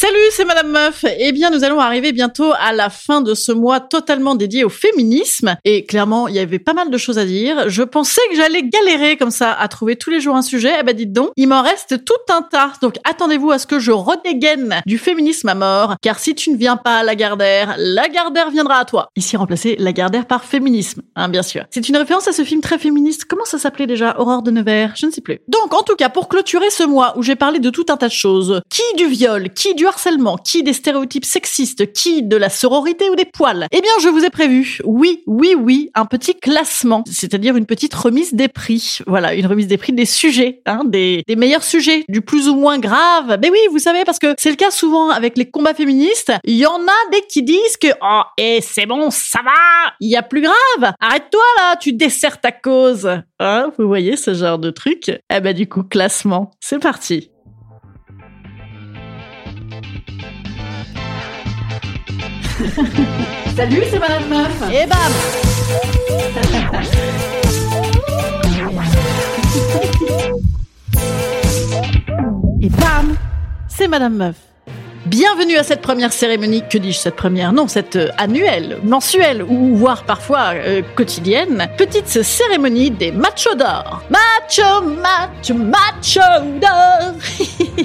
Salut, c'est Madame Meuf. Eh bien, nous allons arriver bientôt à la fin de ce mois totalement dédié au féminisme. Et clairement, il y avait pas mal de choses à dire. Je pensais que j'allais galérer comme ça à trouver tous les jours un sujet. Eh ben, dites donc, il m'en reste tout un tas. Donc, attendez-vous à ce que je redégaine du féminisme à mort. Car si tu ne viens pas à Lagardère, Lagardère viendra à toi. Ici, remplacer Lagardère par féminisme, hein, bien sûr. C'est une référence à ce film très féministe. Comment ça s'appelait déjà? Aurore de Nevers? Je ne sais plus. Donc, en tout cas, pour clôturer ce mois où j'ai parlé de tout un tas de choses. Qui du viol? Qui du harcèlement, qui des stéréotypes sexistes, qui de la sororité ou des poils? Eh bien, je vous ai prévu, oui, oui, oui, un petit classement, c'est-à-dire une petite remise des prix. Voilà, une remise des prix des sujets, hein, des, meilleurs sujets, du plus ou moins grave. Mais oui, vous savez, parce que c'est le cas souvent avec les combats féministes. Il y en a des qui disent que oh, et c'est bon, ça va, il y a plus grave. Arrête-toi là, tu desserres ta cause. Hein, vous voyez ce genre de truc? Eh ben du coup, classement, c'est parti. Salut, c'est Madame Meuf. Et bam Et bam C'est Madame Meuf. Bienvenue à cette première cérémonie, que dis-je cette première? Non, cette euh, annuelle, mensuelle ou voire parfois euh, quotidienne, petite cérémonie des machos d'or. Macho, macho, macho d'or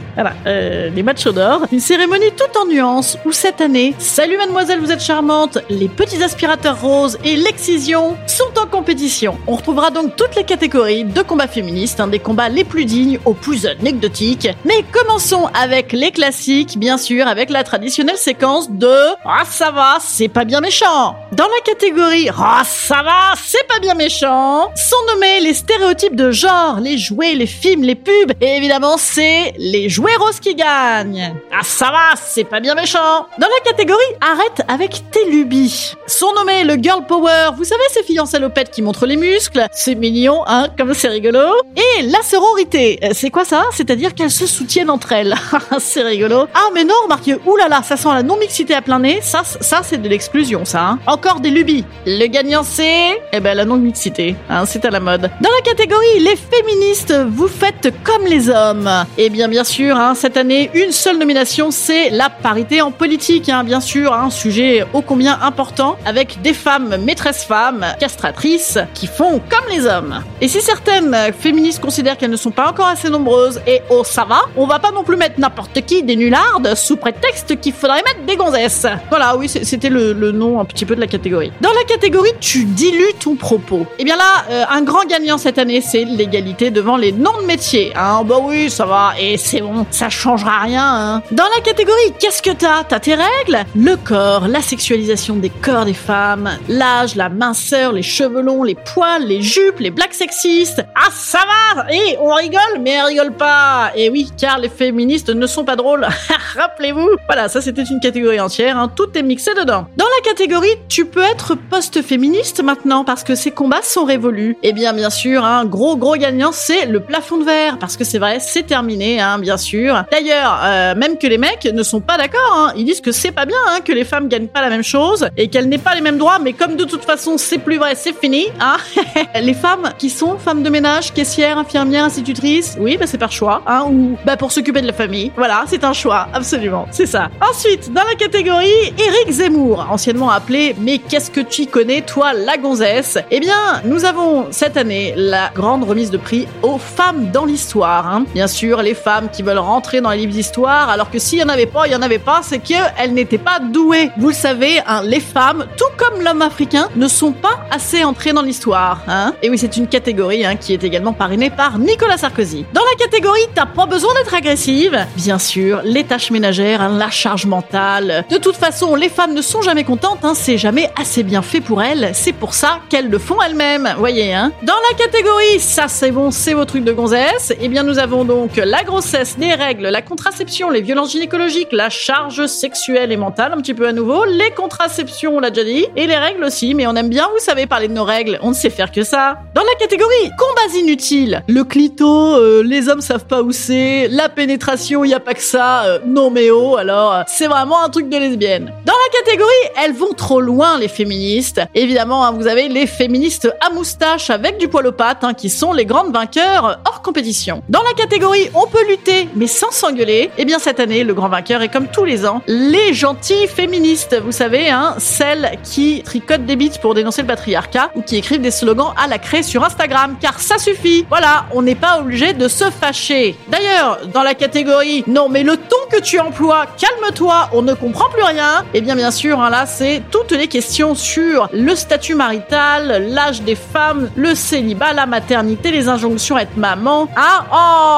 Voilà, euh, les machos d'or. Une cérémonie toute en nuances où cette année, salut mademoiselle, vous êtes charmante, les petits aspirateurs roses et l'excision sont en compétition. On retrouvera donc toutes les catégories de combats féministes, des combats les plus dignes aux plus anecdotiques. Mais commençons avec les classiques, bien sûr, avec la traditionnelle séquence de Ah ça va, c'est pas bien méchant. Dans la catégorie Ah ça va, c'est pas bien méchant, sont nommés les stéréotypes de genre, les jouets, les films, les pubs, et évidemment c'est les jouets qui gagnent. Ah ça va, c'est pas bien méchant. Dans la catégorie Arrête avec tes lubies, sont nommés le girl power, vous savez ces filles en qui montrent les muscles, c'est mignon, hein, comme c'est rigolo, et la sororité, c'est quoi ça? C'est-à-dire qu'elles se soutiennent entre elles. c'est rigolo. Ah mais non, remarquez, oulala, ça sent la non-mixité à plein nez, ça, ça c'est de l'exclusion, ça. Hein. Encore des lubies. Le gagnant c'est, eh ben la non-mixité, hein, c'est à la mode. Dans la catégorie les féministes, vous faites comme les hommes. Eh bien, bien sûr, hein, cette année, une seule nomination, c'est la parité en politique, hein, bien sûr, un sujet ô combien important, avec des femmes maîtresses femmes, castratrices, qui font comme les hommes. Et si certaines féministes considèrent qu'elles ne sont pas encore assez nombreuses, et oh ça va, on va pas non plus mettre n'importe qui des nullardes sous prétexte qu'il faudrait mettre des gonzesses. Voilà, oui, c'était le, nom un petit peu de la catégorie. Dans la catégorie, tu dilues ton propos. Eh bien là, euh, un grand gagnant cette année, c'est l'égalité devant les noms de métiers. Hein, bah oui, ça va, et c'est bon, ça changera rien. Hein. Dans la catégorie, qu'est-ce que t'as? T'as tes règles? Le corps, la sexualisation des corps des femmes, l'âge, la minceur, les cheveux longs, les poils, les jupes, les blagues sexistes. Ah, ça va Et on rigole, mais elle rigole pas. Et oui, car les féministes ne sont pas drôles. Rappelez-vous. Voilà, ça c'était une catégorie entière, hein. tout est mixé dedans. Dans la catégorie, tu peux être post-féministe maintenant parce que ces combats sont révolus. Et bien, bien sûr, un gros gros gagnant, c'est le plafond de verre parce que c'est vrai, c'est terminé, hein, bien sûr. D'ailleurs, euh, même que les mecs ne sont pas d'accord, hein. ils disent que c'est pas bien hein, que les femmes gagnent pas la même chose et qu'elles n'aient pas les mêmes droits, mais comme de toute façon c'est plus vrai, c'est fini. Hein les femmes qui sont femmes de ménage, caissières, infirmières, institutrices, oui, bah c'est par choix, ou bah pour s'occuper de la famille. Voilà, c'est un choix, absolument, c'est ça. Ensuite, dans la catégorie Eric Zemmour, anciennement appelé Mais qu'est-ce que tu connais, toi, la gonzesse? Eh bien, nous avons cette année la grande remise de prix aux femmes dans l'histoire. Bien sûr, les femmes qui veulent rentrer dans les livres d'histoire, alors que s'il y en avait pas, il y en avait pas, c'est qu'elles n'étaient pas douées. Vous le savez, hein, les femmes, tout comme l'homme africain, ne sont pas assez entrées dans l'histoire. Hein. Et oui, c'est une catégorie hein, qui est également parrainée par Nicolas Sarkozy. Dans la catégorie T'as pas besoin d'être agressive, bien sûr, les tâches ménagères, hein, la charge mentale. De toute façon, les femmes ne sont jamais contentes, hein, c'est jamais mais assez bien fait pour elles. C'est pour ça qu'elles le font elles-mêmes, voyez, hein. Dans la catégorie, ça c'est bon, c'est vos trucs de gonzesse, eh bien nous avons donc la grossesse, les règles, la contraception, les violences gynécologiques, la charge sexuelle et mentale, un petit peu à nouveau, les contraceptions, on l'a déjà dit, et les règles aussi, mais on aime bien, vous savez, parler de nos règles, on ne sait faire que ça. Dans la catégorie combats inutiles, le clito, euh, les hommes savent pas où c'est, la pénétration, y a pas que ça, euh, non mais oh, alors c'est vraiment un truc de lesbienne. Dans la catégorie, elles vont trop loin les féministes. Évidemment, hein, vous avez les féministes à moustache avec du poil aux pattes, hein, qui sont les grandes vainqueurs hors compétition. Dans la catégorie on peut lutter mais sans s'engueuler, eh bien cette année le grand vainqueur est comme tous les ans les gentilles féministes. Vous savez, hein, celles qui tricotent des bits pour dénoncer le patriarcat ou qui écrivent des slogans à la craie sur Instagram, car ça suffit. Voilà, on n'est pas obligé de se fâcher. D'ailleurs, dans la catégorie non mais le ton que tu emploies, calme-toi, on ne comprend plus rien. Eh bien bien sûr, hein, là c'est toutes les questions sur le statut marital, l'âge des femmes, le célibat, la maternité, les injonctions à être maman. Ah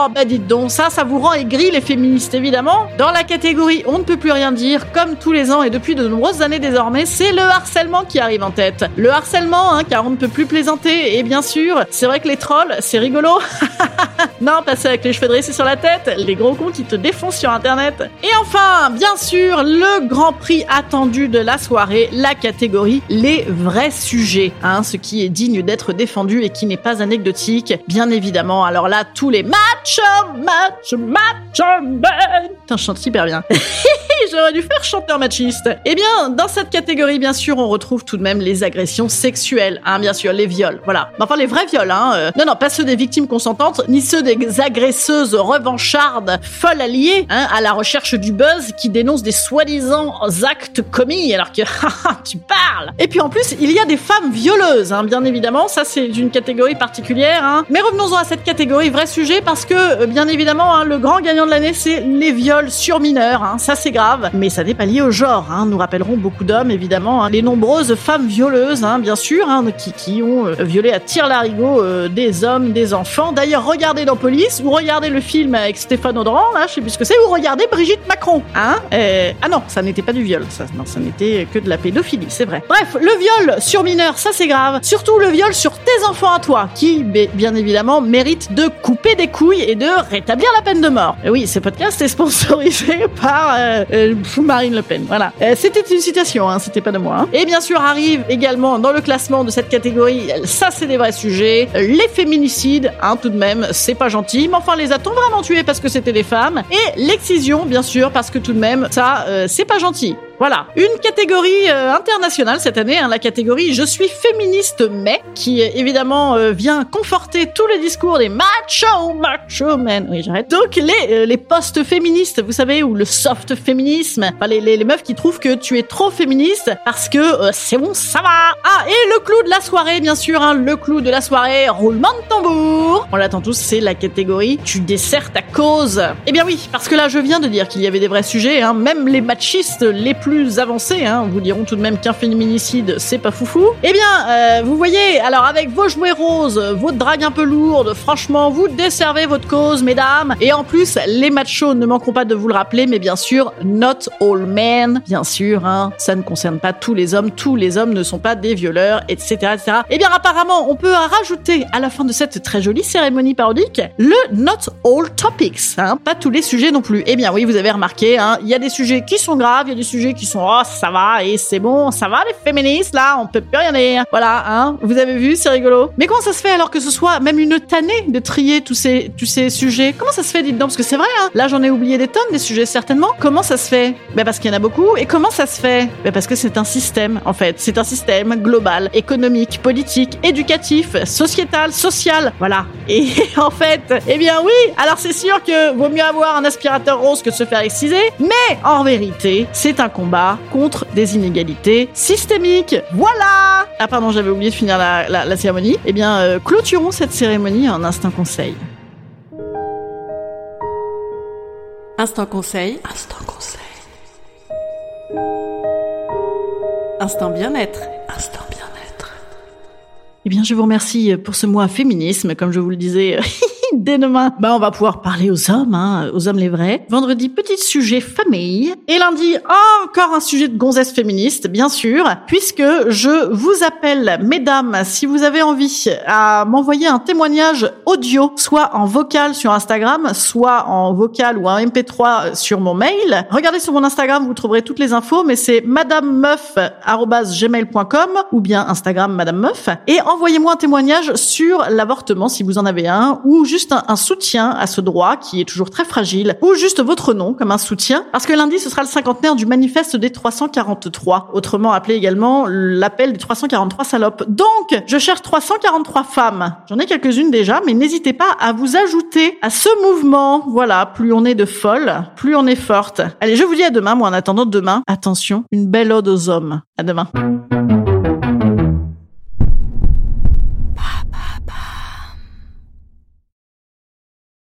oh bah dites donc, ça ça vous rend aigri les féministes évidemment. Dans la catégorie on ne peut plus rien dire, comme tous les ans et depuis de nombreuses années désormais, c'est le harcèlement qui arrive en tête. Le harcèlement, hein, car on ne peut plus plaisanter. Et bien sûr, c'est vrai que les trolls, c'est rigolo. non, passer avec les cheveux dressés sur la tête, les gros cons qui te défoncent sur internet. Et enfin, bien sûr, le grand prix attendu de la soirée, la catégorie les vrais sujets, hein, ce qui est digne d'être défendu et qui n'est pas anecdotique, bien évidemment. Alors là, tous les matchs, match, match, Putain, je chante super bien. J'aurais dû faire chanteur machiste. Eh bien, dans cette catégorie, bien sûr, on retrouve tout de même les agressions sexuelles, hein, bien sûr, les viols, voilà. Enfin, les vrais viols, hein. euh, non, non, pas ceux des victimes consentantes, ni ceux des agresseuses revanchardes, folles alliées, hein, à la recherche du buzz qui dénoncent des soi-disant actes commis, alors que, tu parles. Et puis en plus, il y a des femmes violeuses, hein, bien évidemment, ça c'est une catégorie particulière, hein. Mais revenons-en à cette catégorie, vrai sujet, parce que, euh, bien évidemment, hein, le grand gagnant de l'année, c'est les viols sur mineurs, hein. ça c'est grave, mais ça n'est pas lié au genre, hein. nous rappellerons beaucoup d'hommes, évidemment, hein. les nombreuses femmes violeuses, hein, bien sûr, hein, qui, qui ont euh, violé à tir larigot euh, des hommes, des enfants. D'ailleurs, regardez dans Police, ou regardez le film avec Stéphane Audran, là, je sais plus ce que c'est, ou regardez Brigitte Macron, hein. Euh, ah non, ça n'était pas du viol, ça, non, ça n'était que de la pédophilie, c'est vrai. Bref, le viol sur mineur, ça c'est grave. Surtout le viol sur tes enfants à toi, qui, bien évidemment, méritent de couper des couilles et de rétablir la peine de Et oui, ce podcast est sponsorisé par euh, euh, Marine Le Pen. Voilà. Euh, c'était une citation, hein, c'était pas de moi. hein. Et bien sûr, arrive également dans le classement de cette catégorie, ça c'est des vrais sujets, les féminicides, hein, tout de même, c'est pas gentil, mais enfin, les a-t-on vraiment tués parce que c'était des femmes? Et l'excision, bien sûr, parce que tout de même, ça, euh, c'est pas gentil. Voilà, une catégorie euh, internationale cette année, hein, la catégorie Je suis féministe mais, qui évidemment euh, vient conforter tous les discours des macho, macho men. Oui, j'arrête. Donc les, euh, les postes féministes, vous savez, ou le soft féminisme, enfin les, les, les meufs qui trouvent que tu es trop féministe parce que euh, c'est bon, ça va. Ah, et le clou de la soirée, bien sûr, hein, le clou de la soirée, roulement de tambour. On l'attend tous, c'est la catégorie Tu desserres ta cause. Eh bien oui, parce que là, je viens de dire qu'il y avait des vrais sujets, hein, même les machistes les plus avancés hein, vous diront tout de même qu'un féminicide, c'est pas foufou. Eh bien, euh, vous voyez, alors avec vos jouets roses, votre drague un peu lourde, franchement, vous desservez votre cause, mesdames. Et en plus, les machos ne manqueront pas de vous le rappeler, mais bien sûr, not all men, bien sûr, hein, ça ne concerne pas tous les hommes, tous les hommes ne sont pas des violeurs, etc., etc. Eh bien, apparemment, on peut rajouter à la fin de cette très jolie cérémonie parodique le not all topics, hein, pas tous les sujets non plus. Eh bien, oui, vous avez remarqué, hein, il y a des sujets qui sont graves, il y a des sujets qui sont oh ça va et c'est bon, ça va les féministes là, on peut plus rien dire. Voilà, hein, vous avez vu, c'est rigolo. Mais comment ça se fait alors que ce soit même une tannée de trier tous ces tous ces sujets? Comment ça se fait, dites donc, parce que c'est vrai, hein, là j'en ai oublié des tonnes des sujets certainement. Comment ça se fait? Ben parce qu'il y en a beaucoup. Et comment ça se fait? Ben parce que c'est un système en fait, c'est un système global, économique, politique, éducatif, sociétal, social. Voilà. Et en fait, eh bien oui, alors c'est sûr que vaut mieux avoir un aspirateur rose que de se faire exciser, mais en vérité, c'est un combat contre des inégalités systémiques. Voilà Ah pardon, j'avais oublié de finir la, la- la cérémonie. Eh bien, euh, clôturons cette cérémonie en instant conseil. Instant conseil. Instant conseil. Instant bien-être. Instant bien-être. Eh bien, je vous remercie pour ce mois féminisme, comme je vous le disais dès demain, bah on va pouvoir parler aux hommes, hein, aux hommes les vrais. Vendredi, petit sujet famille. Et lundi, encore un sujet de gonzesse féministe, bien sûr, puisque je vous appelle, mesdames, si vous avez envie, à m'envoyer un témoignage audio, soit en vocal sur Instagram, soit en vocal ou en MP3 sur mon mail. Regardez sur mon Instagram, vous trouverez toutes les infos, mais c'est madamemeuf.gmail.com ou bien Instagram Madame Meuf. Et envoyez-moi un témoignage sur l'avortement si vous en avez un, ou juste un, soutien à ce droit qui est toujours très fragile, ou juste votre nom comme un soutien, parce que lundi ce sera le cinquantenaire du manifeste des 343, autrement appelé également l'appel des 343 salopes. Donc, je cherche 343 femmes. J'en ai quelques-unes déjà, mais n'hésitez pas à vous ajouter à ce mouvement. Voilà, plus on est de folles, plus on est forte. Allez, je vous dis à demain, moi en attendant demain, attention, une belle ode aux hommes. À demain.